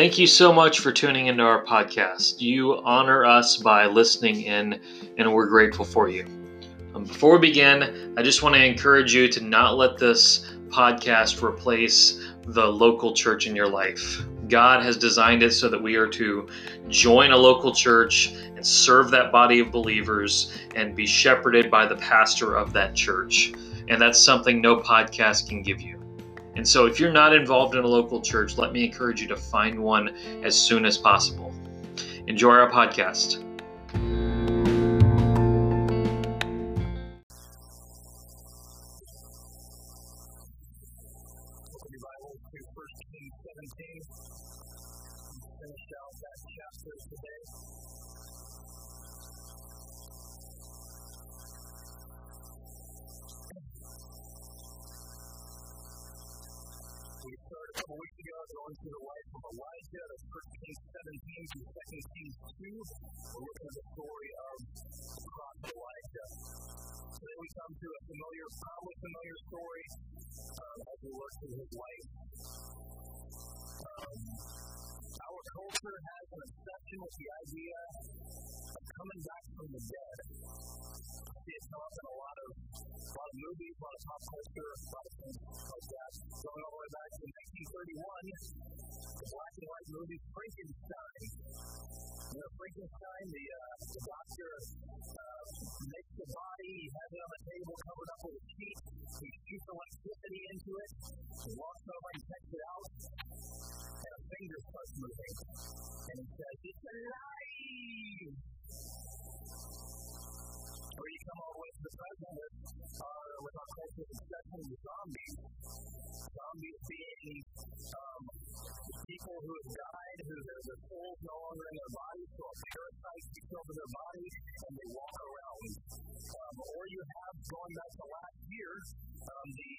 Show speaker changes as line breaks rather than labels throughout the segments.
Thank you so much for tuning into our podcast. You honor us by listening in, and we're grateful for you. Um, before we begin, I just want to encourage you to not let this podcast replace the local church in your life. God has designed it so that we are to join a local church and serve that body of believers and be shepherded by the pastor of that church. And that's something no podcast can give you. And so, if you're not involved in a local church, let me encourage you to find one as soon as possible. Enjoy our podcast.
17 to 2 Kings 2. We're looking at the story of prophet Elijah. Today we come to a familiar, probably familiar story um, as we look through his life. Um, our culture has an obsession with the idea of coming back from the dead. See it come up in a lot of, a lot of movies, a lot of pop culture, a lot of things like that. Going all the way back to 1931, black movie Frankenstein. You know, Frankenstein, the, uh, the doctor who have died, who their, their souls no longer in their body, so a parasite takes over their body and they walk around. Um, or you have, going back to last year, um, the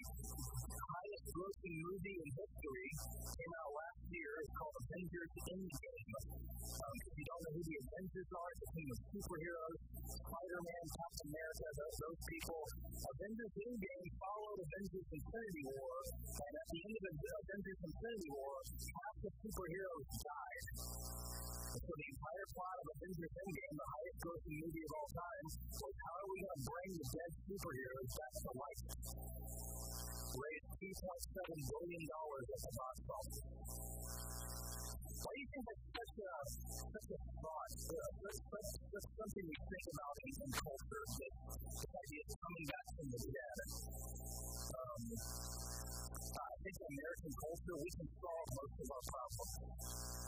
highest grossing movie in history came out Avengers Endgame. Um, if you don't know who the Avengers are, a team of superheroes. Spider-Man, Captain America, those, those people. Avengers Endgame followed Avengers Infinity War, and at the end of the Avengers Infinity War, half the superheroes died. So the entire plot of Avengers Endgame, the highest grossing movie of all time, was how are we going to bring the dead superheroes back to life? Raised $2.7 billion at the box office. Why do you think that's such a, such a thought? That's, that's, that's something we think about in, in culture, that this idea of coming back from the dead. Um, think in American culture, we can solve most of our problems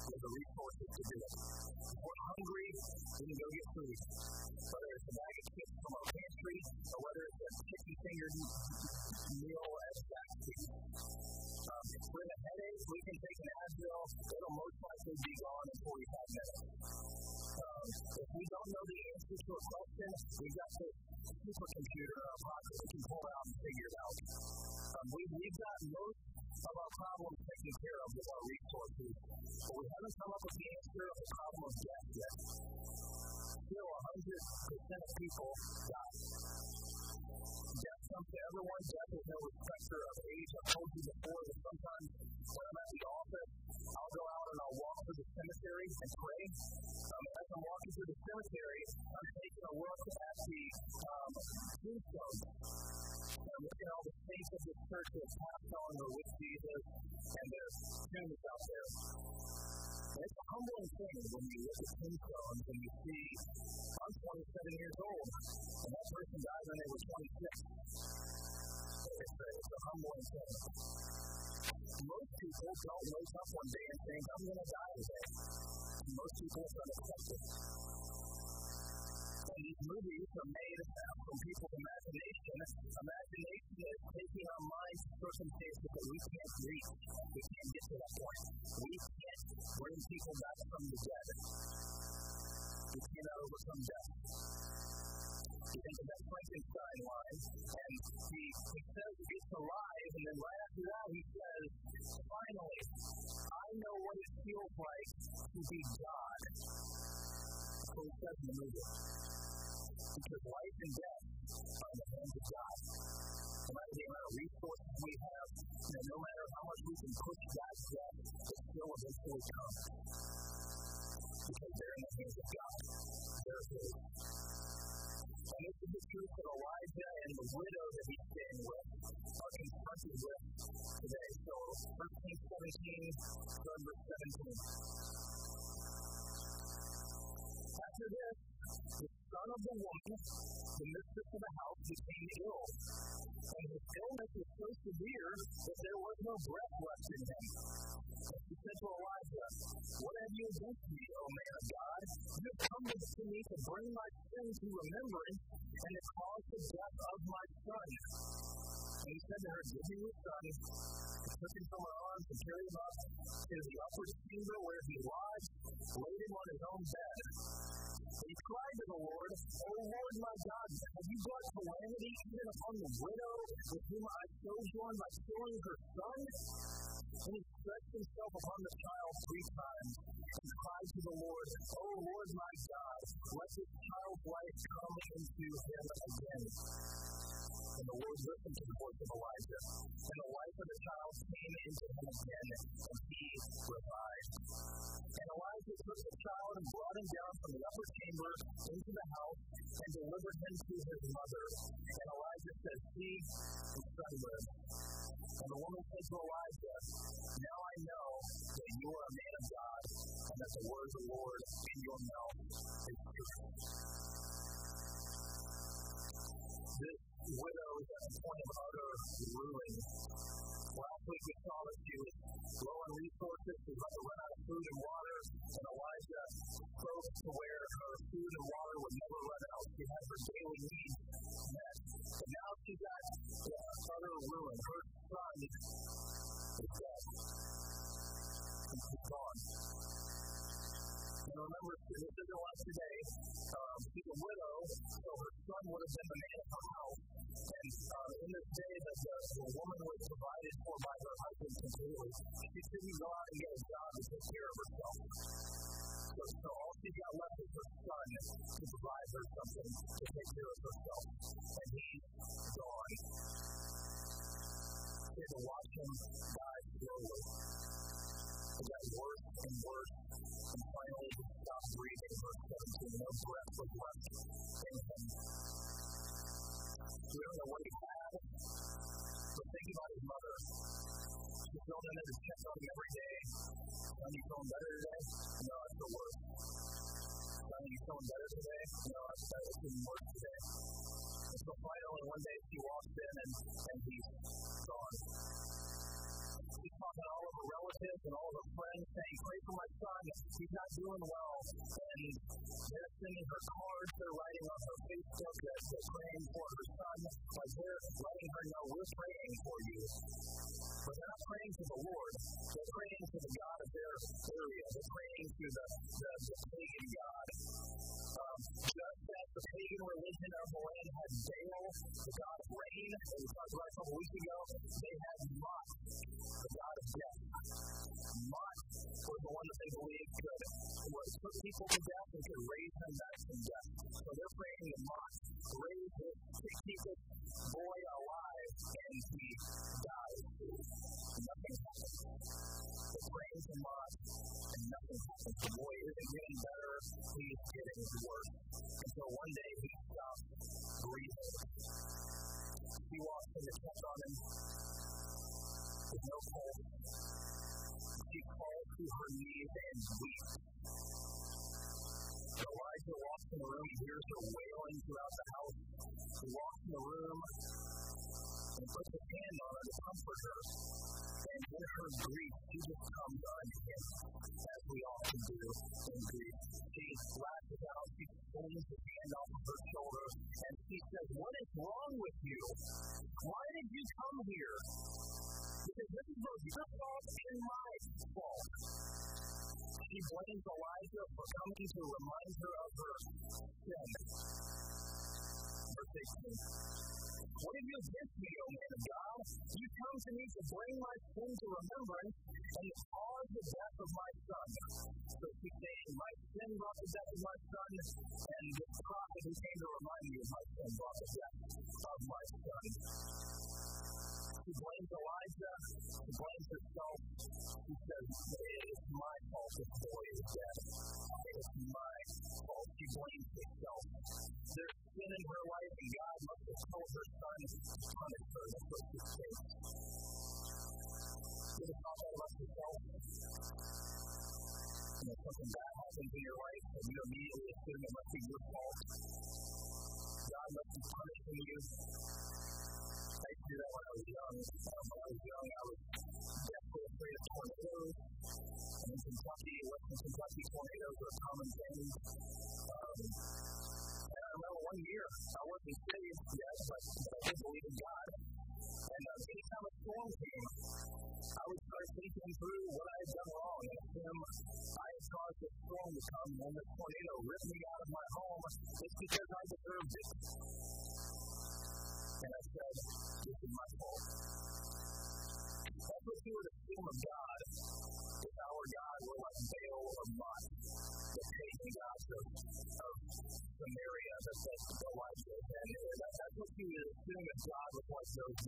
with the resources to do it. If we're hungry, we can go get food. Whether it's a bag of chips from our pantry, or whether it's a chicken finger meal at a fast food. Um, if we're in a headache, we can take an Advil. It'll most likely be gone in 45 minutes. Um, if we don't know the answer to a question, we've got this supercomputer our pocket. We can pull out and figure it out. Um, we, we've got most of our problems taken care of with our resources, but we haven't come up with the answer of the problem of death yet. Still, 100% of people die. Death comes to everyone. Death is no respecter of age. I've told you before that sometimes when I'm at the office, I'll go out and I'll through the cemetery and pray. Um, as I'm walking through the cemetery, I'm taking a look at the um, and look at all the saints of this church that have passed on or with Jesus and their tombs out there. And it's a humbling thing when you look at tombstones and you see, I'm 27 years old, and that person died when they were 26. It's a, it's a humbling thing. Most people don't wake up one day and think, I'm going to die Most people don't accept. And these movies are made from people's imagination. Imagination is taking our minds to circumstances that we can't reach. We can't get to that point. We can't bring people back from the dead. We cannot overcome death. You think of that Frankenstein line, and he, he says he gets alive, and then right after that he says, finally, know what it feels like to be God. He says in the movie. Because life and death are in the hands of God. No matter the amount of resources we have, and no matter how much we can push back death, it's still eventually come. Because they're in the hands of God. They're His. And this is the truth that Elijah and the widow that he's staying with are confronted with today. So, 13, 17, verse 17. After this, the son of the woman, the mistress of the house, became ill. And his illness was so severe that there was no breath left in him. And she said to Elijah, What have you against me, O man of God? You have come to me to bring my sin to remembrance and to cause the death of my son. And he said to her, Give me your son. He took him from her arms and carried him up to the upper chamber where he lodged, laid him on his own bed. He cried to the Lord, O Lord my God, have you brought calamity even upon the widow with whom I sojourn by killing her son? And he stretched himself upon the child three times and cried to the Lord, O Lord my God, let this child's life come into him again. And the Lord listened to the voice of Elijah. And the life of the child came into him again, and he revived. And Elijah took the child and brought him down from the upper chamber into the house and delivered him to his mother. And Elijah said, See, his son lives. And the woman said to Elijah, Now I know that you are a man of God, and that the word of the Lord in your mouth is true. This widow is at a point of utter ruin. Last week we saw that she was And remember, this isn't like today. Um, she's a widow, so her son would have been the man of her house. And uh, in this day that the, the woman was provided for by her husband completely, she couldn't go out and get a job to take care of herself. So, so all she got left is her son to provide her something to take care of herself. And he's gone. She had to watch him die slowly. It got worse and worse, We don't know what he had, but think about his mother. She filled in and checked on him every day. Son, you feeling better today? No, I feel worse. Son, you feeling better today? No, I feel even worse today. And so finally, one day she walks in and, and he's gone. She's talking to all of her relatives and all of her friends saying, Pray for my son. He's not doing well. And they're sending her cards. They're writing on her Facebook that they're praying for her son. Like they're letting her know, We're praying for you. But they're not praying to the Lord. They're praying to the God of their area. They're praying to the, the, the pagan God. Um, just as the pagan religion of the land had Baal, the god of rain, that we talked about a couple weeks ago, they had Mot, the god of death. Mot was the one that believed could was put people to death and could raise them back from death. So they're praying to Mot, raise this, keep boy alive, and he dies. Nothing happens. They're praying to Mot, and nothing happens. The boy isn't getting better, he's getting worse. Until one day he stops breathing. He walks in to check on him with no pulse. She falls knees and weeps. Elijah walks in the room, he hears her wailing throughout the house. He walks in the room and puts his hand on her to comfort her. And in her grief, she just comes on him, as we often do in grief. She lashes out, she pulls his hand off of her shoulder, and she says, What is wrong with you? Why did you come here? Because this is your fault and my fault. She blames Elijah for coming to remind her of her sin. 18. What have you against me, O man of God? You come to me to bring my sin to remembrance and to cause the death of my son. So she's saying, My sin brought the death of my son, and the prophet who came to remind me of my sin brought the death of my son. She blames Elijah, she blames herself, She says, It's my fault this boy is dead. It's my fault. She blames herself. There's sin in her life, and God must have told her son to punish her. That's what she. You ever thought that about yourself? You know, something bad happens in your life, and you immediately assume it must be your fault. God must be punishing you. I used to do that when I was young. Um, when I was young, I was of tornadoes. In Kentucky, Western Kentucky, tornadoes are a common thing. Um, and I remember one year, I wasn't saved yet, but, I did believe in God. And uh, anytime a storm came, I would start thinking through what I had done wrong and assume I had caused this storm to come and this tornado ripped me out of my home. It's because I deserved it. And I said, This is my fault. What you would assume of God if our God were like Baal or Mot, the pagan gods of, of Samaria that Elijah. And that, that's what you would assume if God was like those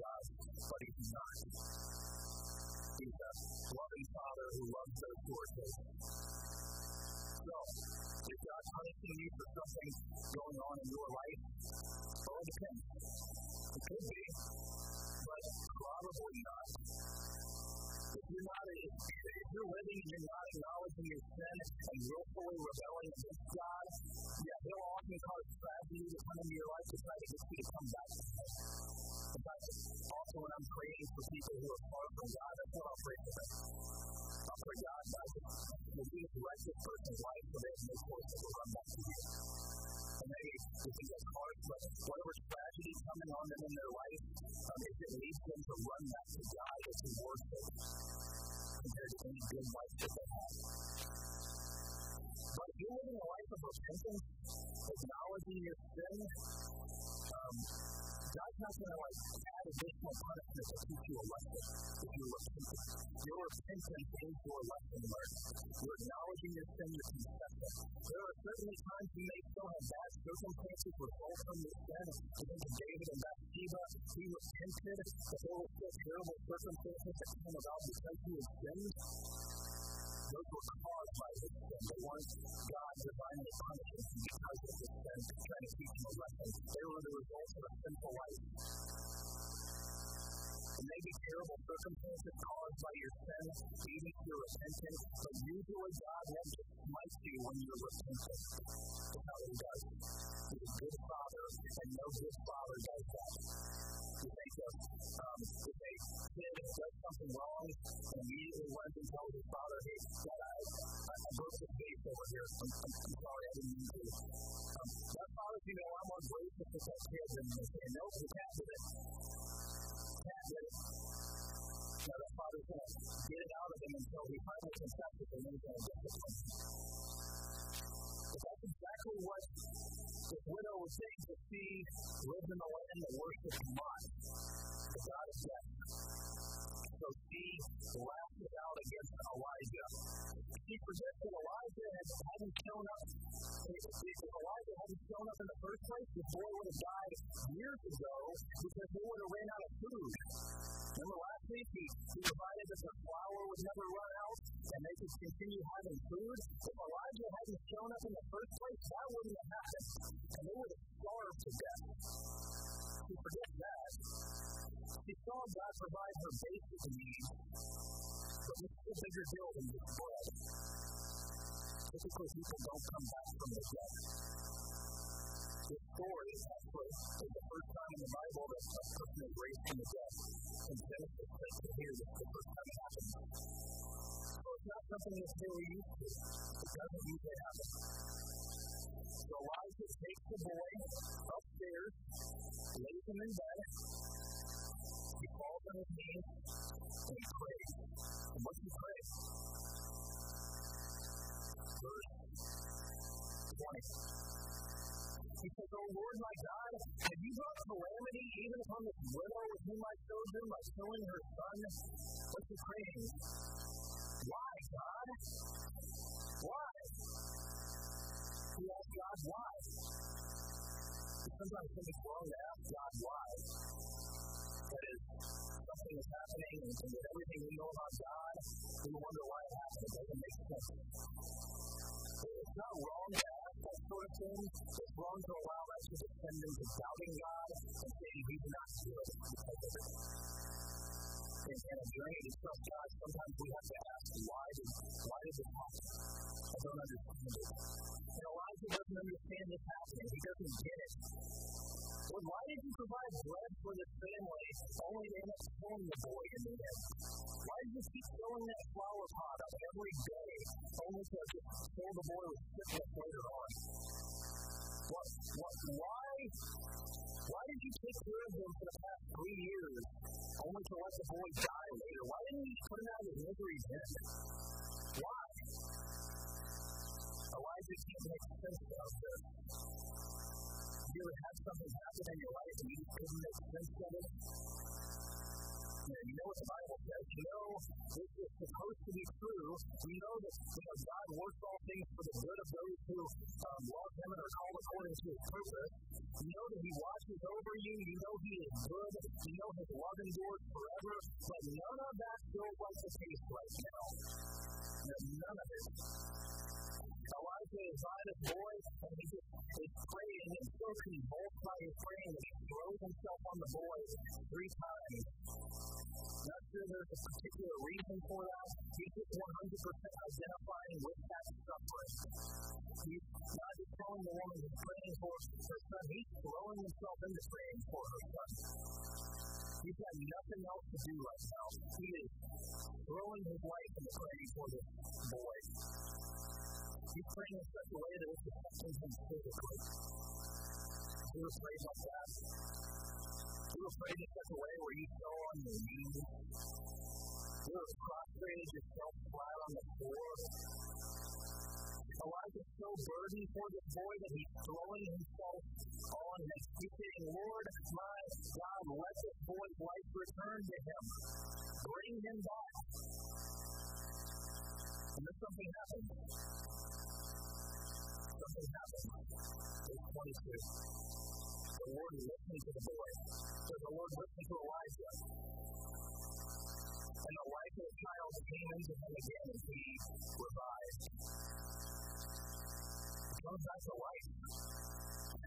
um, God's not going to like add additional punishment to teach you a lesson if you repent. Your repentance is your lesson learned. You're acknowledging your sin, you're confessing. There are certainly times you may still have bad circumstances result from your sin. I think David and Bathsheba. He repented, but there were still terrible circumstances that came about because he had sinned. Were caused by sin. They God divinely punishing him because of his sin, trying to teach him a lesson. They were the result of a sinful life. It may be terrible circumstances caused by your sin, leading to repentance, but usually God won't just smite you when you're repentant. That's how he does. He's a good father, and no good father does. You think of um, if a kid does something wrong and immediately runs and tells his father, hey, Dad, I, I, I broke the vase over here. I'm, I'm, I'm sorry, I didn't mean to. Um, that father, you know, I'm ungracious with that kid and they say, no, the cat did it. Cat did it. Now that father's going to get it out of him until he finally confesses and then he's going to discipline him. But that's exactly what this widow was saying to see lived in the that worshipped Mot, the Typically, people don't come back from the dead. This story actually is the first time in the Bible that a person is raised from the dead. In Genesis 6, here, this is the first time it happens. So it's not something that's very used to. It doesn't usually happen. So Elijah takes the boy upstairs, lays him in bed, he falls on his knees, and he prays. And what's he pray? Verse 20. He says, O Lord my God, have you brought calamity even upon this widow with whom I sojourn by killing her son? What's he praying? Why, God? Why? He asked God why. Sometimes think it's wrong to ask God why. That is, something is happening, and with everything we know about God, we want it's not wrong to that sort of thing. It's wrong to allow that to descend into doubting God and saying He's not good. And, and a journey to trust God, sometimes we have to ask, why did, why did this happen? I don't understand it. And Elijah doesn't understand this happening. He doesn't get it. Well, why did you provide bread for this family only to end up killing the boy in the end? Why did you keep filling that flour pot up every day only to fill the boy with sickness later on? What, what, why, why did you take care of him for the past three years only to let the boy die later? Why didn't you put him out of misery then? Why? Elijah can't make sense of this you ever had something happen in your life and you couldn't make sense of it? Know, you know what the Bible says. You know this is supposed to be true. You know that you know, God works all things for the good of those who um, love Him and are called according to His purpose. You know that He watches over you. You know He is good. You know His love endures forever. But none of that feels like the case right now. None of it. Elijah is by the boy, and he just is praying and so convulsed by his praying that throws himself on the boy three times. Not sure there's a particular reason for that. He's just 100% identifying with that suffering. He's not just telling the woman who's praying for her son, he's throwing himself into praying for her son. He's got nothing else to do right now. He is throwing his life into praying for this boy. He's praying in such a way that it's affecting him physically. He was praying like that. He was praying in such a way where you fell on your knees. You were prostrated yourself flat on the floor. Elijah's so burdened for this boy that he's throwing himself on. He's saying, Lord, my God, let this boy's life return to him. Bring him back. And then something happened something happened. Verse 22. The Lord listened to the boy. So the Lord listened to Elijah. And Elijah's child came into him again and he revived. Comes back to life.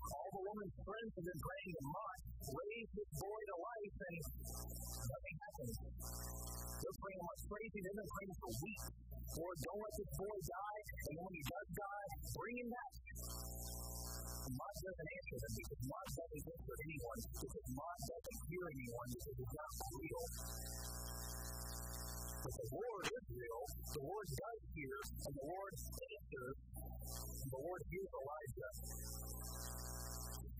All the woman's friends have been praying to Mot, raise this boy to life, and nothing happens. They're praying like crazy. They've been praying for weeks. Lord, don't let this boy die, and when he does die, bring him back. Mot doesn't answer them because Mot doesn't answer anyone, because Mot doesn't hear anyone, because it's not real. But the Lord is real. The Lord does hear, and the Lord answers. And the Lord hears Elijah.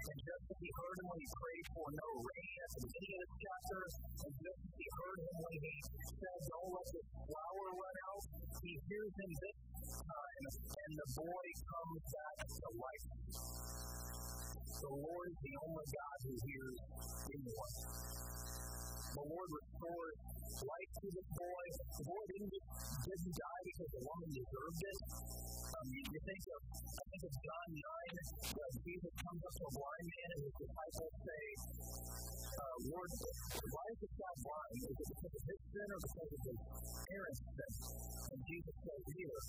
And just as he heard him when he prayed for no rain at the beginning of this chapter, and just as he heard him when he said, Don't let this flour run out, he hears him this time, and the boy comes back to life. The Lord is the only God who hears anyone. The Lord restores life to this boy. The boy didn't, didn't die because the woman deserved it. Um, you, you think of, I think of John 9, when Jesus comes up to a blind man and his disciples say, uh, Lord, why is this guy blind? Is it because of his sin or because of his parents' sin? And Jesus says here,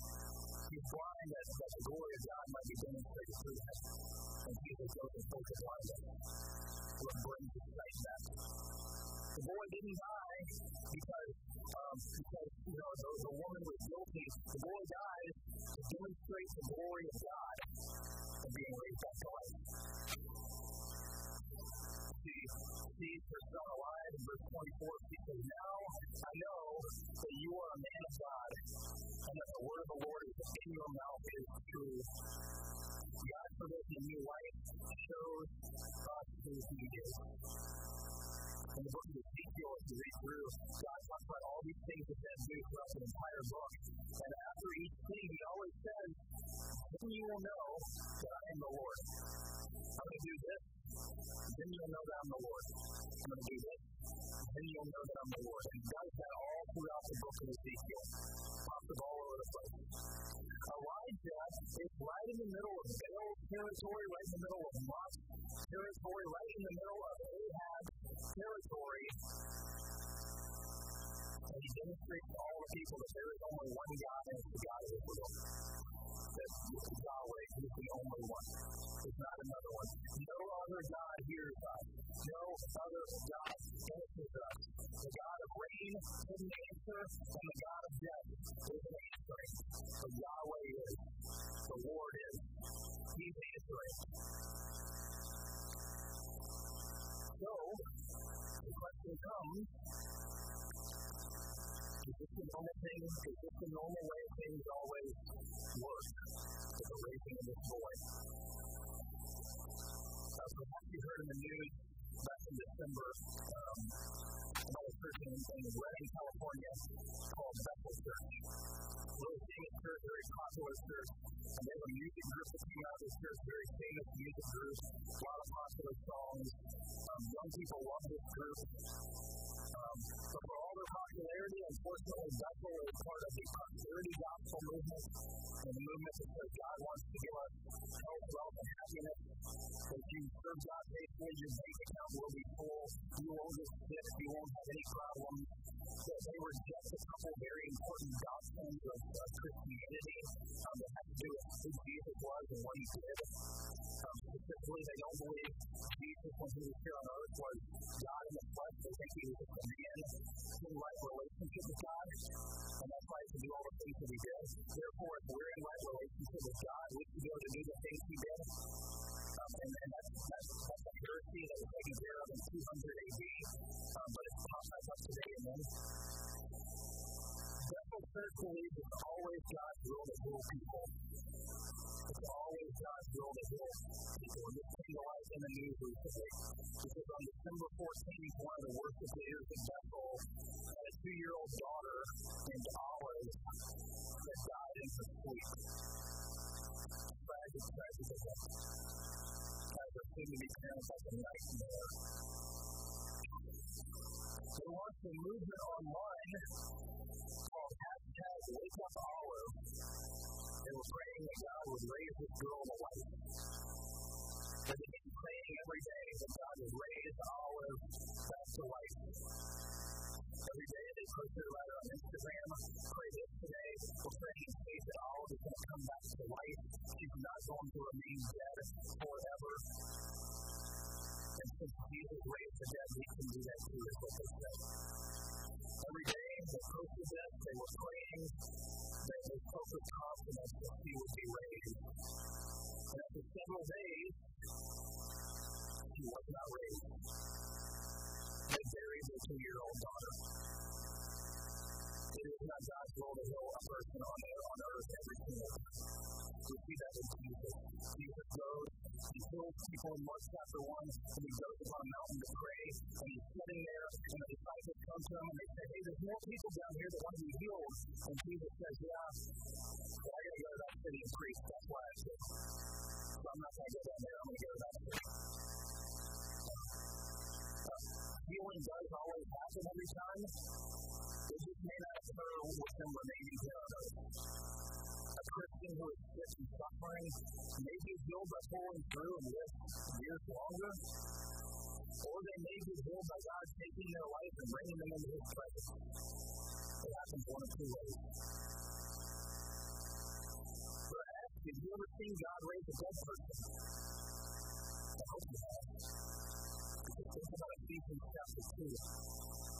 he's blind that, that the glory of God might be demonstrated through him. And Jesus goes and pulls his blindness. What brings his sight back? The boy didn't die because, um, because you know, the, the woman was guilty. The boy died to demonstrate the glory of God and being raised back to life. She sees her son alive in verse 24. She says, Now I know that you are a man of God, and that the word of the Lord is in your mouth is true. God for this new life shows us who he is in the book of Ezekiel, as you read through, God talks about all these things that men do throughout the entire book. And after each thing, he always says, Then you will know that I am the Lord. I'm going to do this, then you'll know that I'm the Lord. I'm going to do this, then you'll know that I'm the Lord. And he does that all throughout the book of Ezekiel. Up all over the place. Elijah is right in the middle of Baal territory, right in the middle of Mot territory, right in the middle of Territory. And he demonstrates to all the people that there is only one God, and it's the God of Israel. that Yahweh is the only one. There's not another one. No other God hears us. No other God answers us. The God of rain didn't answer, and the God of death isn't answering. But Yahweh is. The Lord is. He's answering. So, question comes is this the normal thing? Is this the normal way things always work for the raising of this boy? Uh, perhaps you heard in the news back in December um, about a church in, in Redding, California called Bethel Church. Really famous church, very popular church. And they music group that came out of this very famous music group, a lot of popular songs. Um, young people love this group. Um, but for all their popularity, unfortunately, Bethel is part of the prosperity gospel movement, and the movement that says God wants to give us health, wealth, and happiness. If you serve God faithfully, your bank account will be full. You won't get sick. You won't have any problems. So they reject a couple very important doctrines of Christianity um, that have to do with who Jesus was and what he did. Um, specifically, they don't believe Jesus, when he was here on earth, was God in the flesh. They think he was a man in right relationship with God. And that's why he can do all the things that he did. Therefore, if we're in right relationship with God, we should be able to do the things he did. Um, and, and that's, that's, that's a heresy that was taken care of in 200 AD, um, it's popped today. And then Bethel Church believes it's always God's will to heal people. It's always God's will to heal people. And this came to light in the news recently. Because on December 14th, one of the worship leaders in Bethel had a two-year-old daughter named Olive that died in her sleep. Tragic, tragic event. As there seemed to be parents like a nightmare. They launched a movement online called hashtag Wake Up Olive. They were praying that God would raise this girl to life. They began praying every day that God would raise Olive back to life. Every day they posted about it on Instagram. Pray this today. We're praying in faith that Olive is going to come back to life. She's not going to remain dead forever. Since Jesus raised the dead, we can do that too, is what they said. Every day they posted this, they were praying, spoke with confidence that he would be raised. And after several days, he was not raised. They buried their two year old daughter. It is not God's will to heal a person on, on earth every single time. We see that with Jesus. Jesus goes, heals people in Mark chapter 1, and he goes up on a mountain to pray, and he's sitting there, and the disciples come to him, and they say, Hey, there's more people down here that want to be healed. And Jesus says, Yeah, but I got to go to that city and preach. That's why I said, So I'm not going to go down there, I'm going to go to that city. Healing does always happen every time. It just may not occur with them remaining earth. A Christian who is sick and suffering may be healed by pulling through and live years longer, or they may be healed by God taking their life and bringing them into His presence. It happens one of two ways. Perhaps, have you ever seen God raise a dead person? I hope you have. Think about Ephesians chapter 2.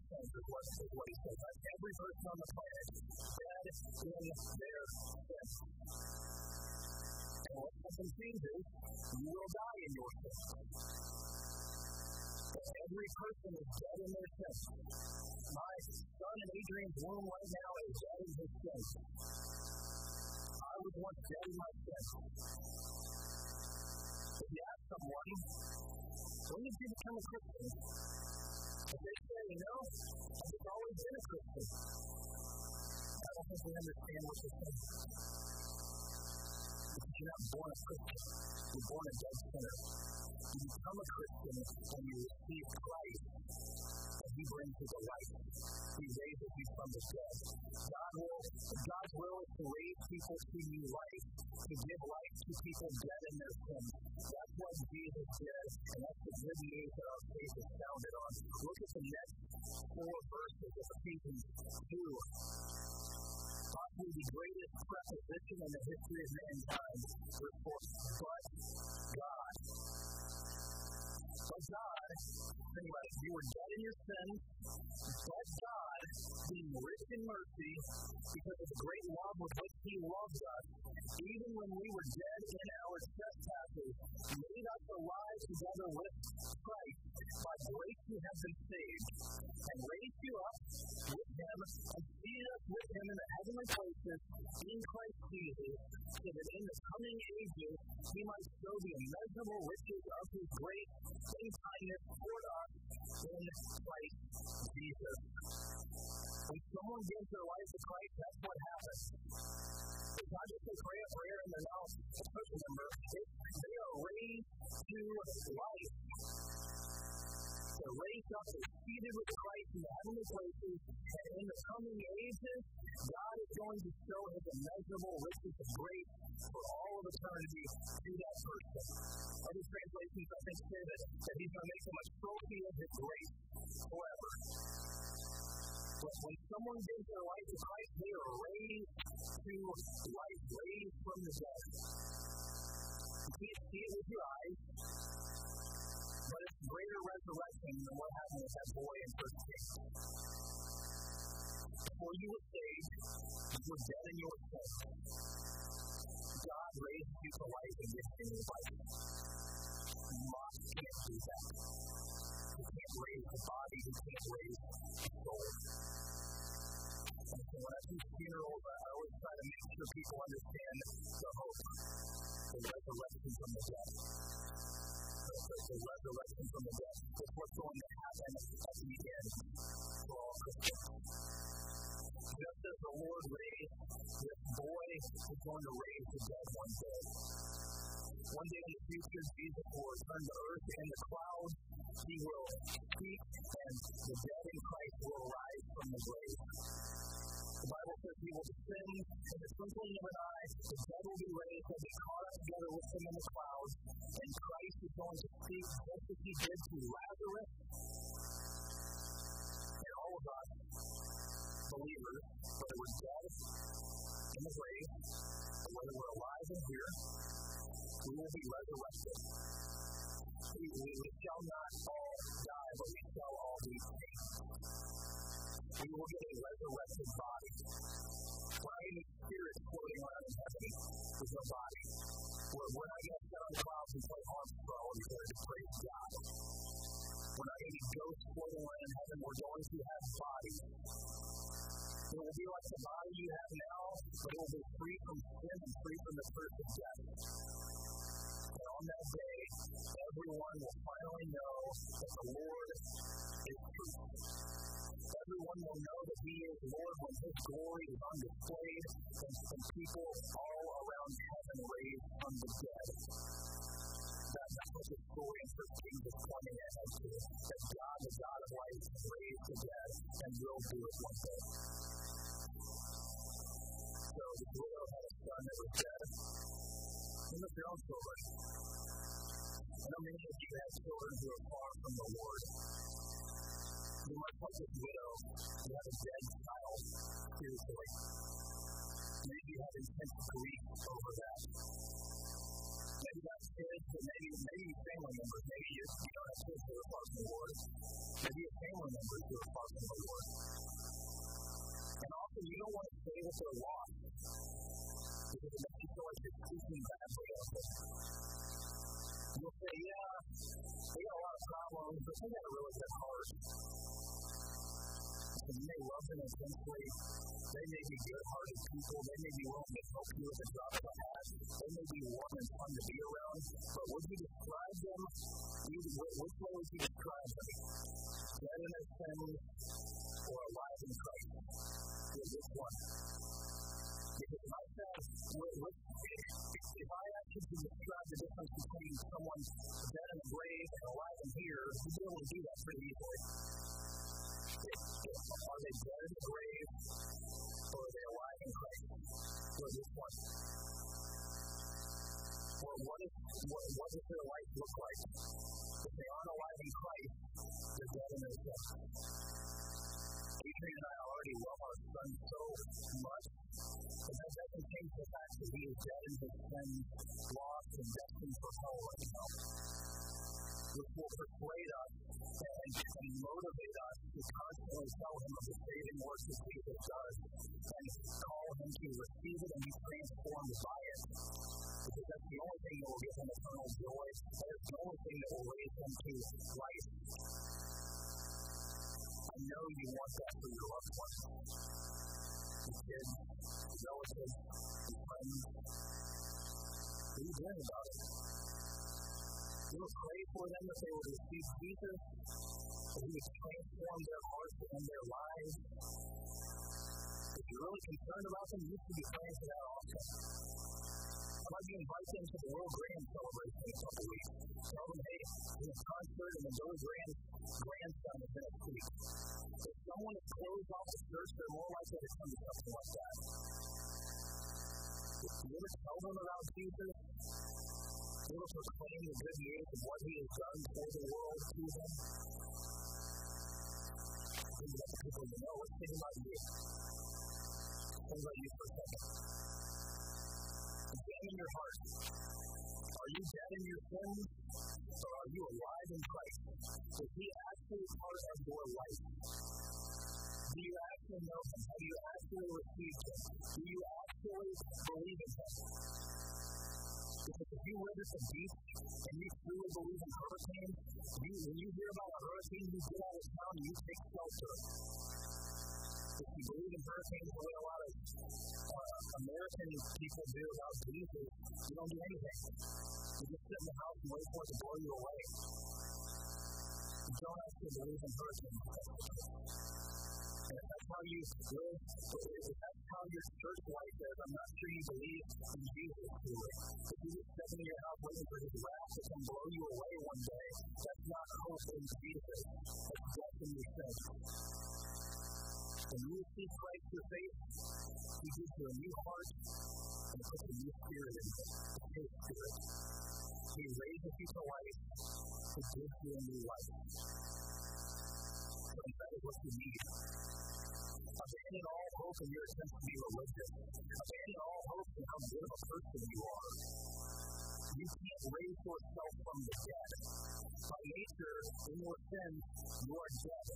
on the planet, dead in their sins. And what something changes, you will die in your sins. Every person is dead in their sins. My son in Adrian's womb right now is dead in his sins. I was once dead in my sins. If you ask someone, when did you become a Christian? If they say, no, I've always been a Christian. I've don't think we understand what you're saying. Because you're not born a Christian. You're born a dead sinner. You become a Christian when you receive Christ He brings you to life. He raises you from the dead. God will, God's will is to raise people to new life, to give life to people dead in their sins. That's what Jesus did, and that's the good news that our faith is of Ephesians 2 possibly the greatest preposition in the history of mankind, verse 4. But God. But God, think about it, you were dead in your sins, but God, being rich in mercy, because of the great love with which He loved us, even when we were dead in our trespasses, made us alive together with Christ. By grace you have been saved, and raised you up with Him, and seated us with Him in the heavenly places in Christ Jesus, so that in the coming ages He might show the immeasurable riches of His grace and kindness toward us in Christ Jesus. When someone gives their life to Christ, that's what happens. It's not just a prayer, and they're now a church member. they are raised to life. They're raised up, they're seated with Christ in the heavenly places, and in the coming ages, God is going to show his immeasurable riches of grace for all of eternity to that person. Other translations, I think, say that, that he's going to make them a trophy of his grace forever. But when someone gives their life to Christ, they are raised to life, raised from the dead. You can't see it with your eyes, but it's greater resurrection than what happened with that boy in First Kings. Before you were saved, you were dead in your sins. God raised you to life and gives you new life. Moss can't do that. He can't raise the body, he can't raise the soul. And so when I do funerals, I always try to make sure people understand the hope, the resurrection from the dead. The, resurrection from the dead. It's what's going to happen at the end for all Christians. Just as the Lord raised this boy is going to raise the dead one day. One day in the future, Jesus will return to earth in the clouds. He will speak, and the dead in Christ will rise from the grave. The Bible says he will descend in the twinkling of an eye. The dead will be raised and be caught up together with him in the clouds. And Christ is going to speak just as he did to Lazarus. And all of us, believers, whether we're dead in the grave, or whether we're alive and here, we will be resurrected. We, we, we shall not all die, but we shall all be changed. We will get a resurrected body. When I get spirit floating around in heaven, there's no body. We're, we're not going to clouds and play Armstrong and declare to praise God. We're not going ghosts floating around in heaven. We're going to have bodies. It will be like the body you have now, but it will be free from sin and free from the curse of death. On that day, everyone will finally know that the Lord is true. Everyone will know that He is Lord when His glory is on display and some people all around heaven raised from the dead. That, that's what the story in First Kings is pointing ahead. That God, the God of life, raised the dead and will do it one day. So the widow had a son that was dead. Look your own children. I know many of you have children who are far from the Lord. You might like this widow who had a dead child spiritually. Maybe you have intense grief over that. Maybe that's kids, but maybe maybe family members. Maybe you, you don't have kids who are far from the Lord. Maybe you have family members who are far from the Lord. And often you don't want to say that they're lost because you badly of them. You'll say, yeah, they got a lot of problems, but they got a really good heart. And you may love them intensely. They may be good-hearted people. They may be willing to help you with a of a hat. They may be warm and fun to be around. But would you describe them? Either, which way would you describe them? Dead in their sins or alive in Christ? Which one? If I you describe the difference between someone dead in the grave and alive and here, you'd do that pretty easily. Are they dead in the grave or are they alive in Christ? Or this one? Or what does their life look like? If they aren't alive in Christ, they're dead in their sin. Adrian and I already love our son so much that doesn't change the fact that he is in his sin, lost, and destined for hell now. Which will persuade us and, and motivate us to constantly tell him of the saving work that Jesus does and call him to receive it and be transformed by it. Because that's the only thing that will give him eternal joy, and it's the only thing that will raise him to life. I know you want that for your loved ones kids, relatives, friends. What are you doing about it? You will pray for them that they will receive Jesus, that He would transform their hearts and their lives. If you're really concerned about them, you should be praying for that also. How about you invite them to the Will Graham celebration in a couple weeks? Tell them, hey, a concert and the Billy Graham grandson is next week. If someone is closed off the church, they're more likely to come to something like that. If you ever tell them about Jesus, you ever proclaim the good news of what he has done for the world to them, about the people know. Let's think about you. Think about you for a second. Examine your heart. Are you dead in your sins? Or are you alive in Christ? Is He actually part of your life? Do you actually know Him? Have you actually received Him? Do you actually believe in Him? Because if you live at the beach and you truly believe in hurricanes, you, when you hear about a hurricane, you get out of town and you take shelter. If you believe in hurricanes the way a lot of American people do about Jesus, you don't do anything. You just sit in the house and wait for it to blow you away. You don't actually believe in hurricanes. And if that's how you live, if that's how your church life is, I'm not sure you believe in Jesus truly. If you just sit in your house waiting for his wrath to come blow you away one day, that's not hope in Jesus. That's death in your sin. When you receive Christ your faith, He gives you a new heart and puts a new spirit in His spirit. He raises you to life to give you a new life. So that is what you need. Abandon all hope in your attempt to be religious. Abandon all hope in how good of a person you are. You can't raise yourself from the dead. By nature, in your sin, you are dead.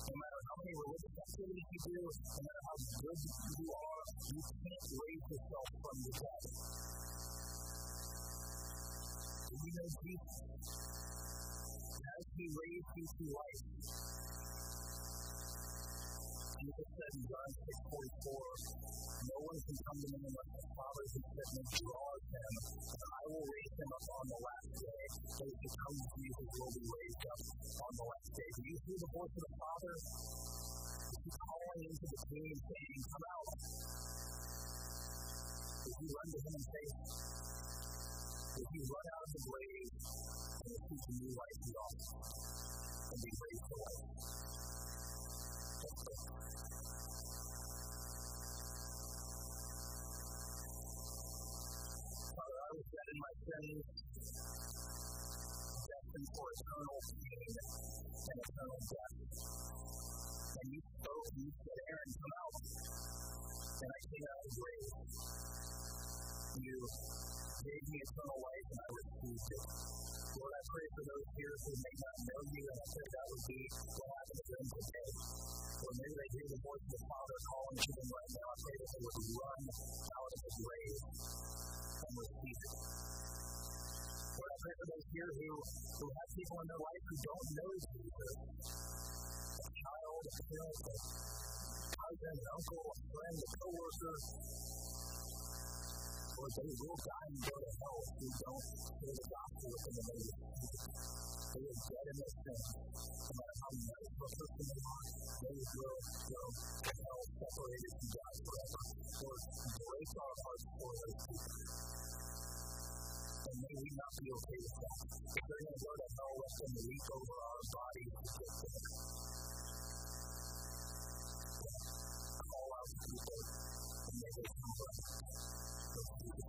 No matter how many religious activities you do, no matter how good you are, you can't raise yourself from the dead. Do you know Jesus? As He raised you to life, Jesus said in John 6 44, No one can come to me unless the Father who sent me draws him, and I will raise him up on the last day. Those who come to me will be raised up on the last day. Do you hear the voice of the Father? He's calling into the team saying, Come out. If you run to him in faith, if you run out of the grave and receive a new life, you and be raised to life. I was dead in my sins, destined for eternal pain and eternal death. And you spoke and you said, Aaron, come out. And I came out of the grave. You gave me eternal life and I received it. Lord, I pray for those here who may not know you, and I pray that would be what happened to them today. Or maybe they hear the voice of the Father calling to them right now. I pray that they would run out of the grave and receive. Lord, I pray for those here who, who have people in their life who don't know Jesus. A child, a parent, a cousin, an uncle, a friend, a coworker or they will die and go to hell if we don't hear the gospel in the way They are dead in their sins. No matter how nice of a person they are, they will go to hell separated from God forever. Lord, break our hearts for those people. And may we not be okay with that. If they're going to go to hell, let them leap over our bodies to get there. Call out people and may they come right. Thank you.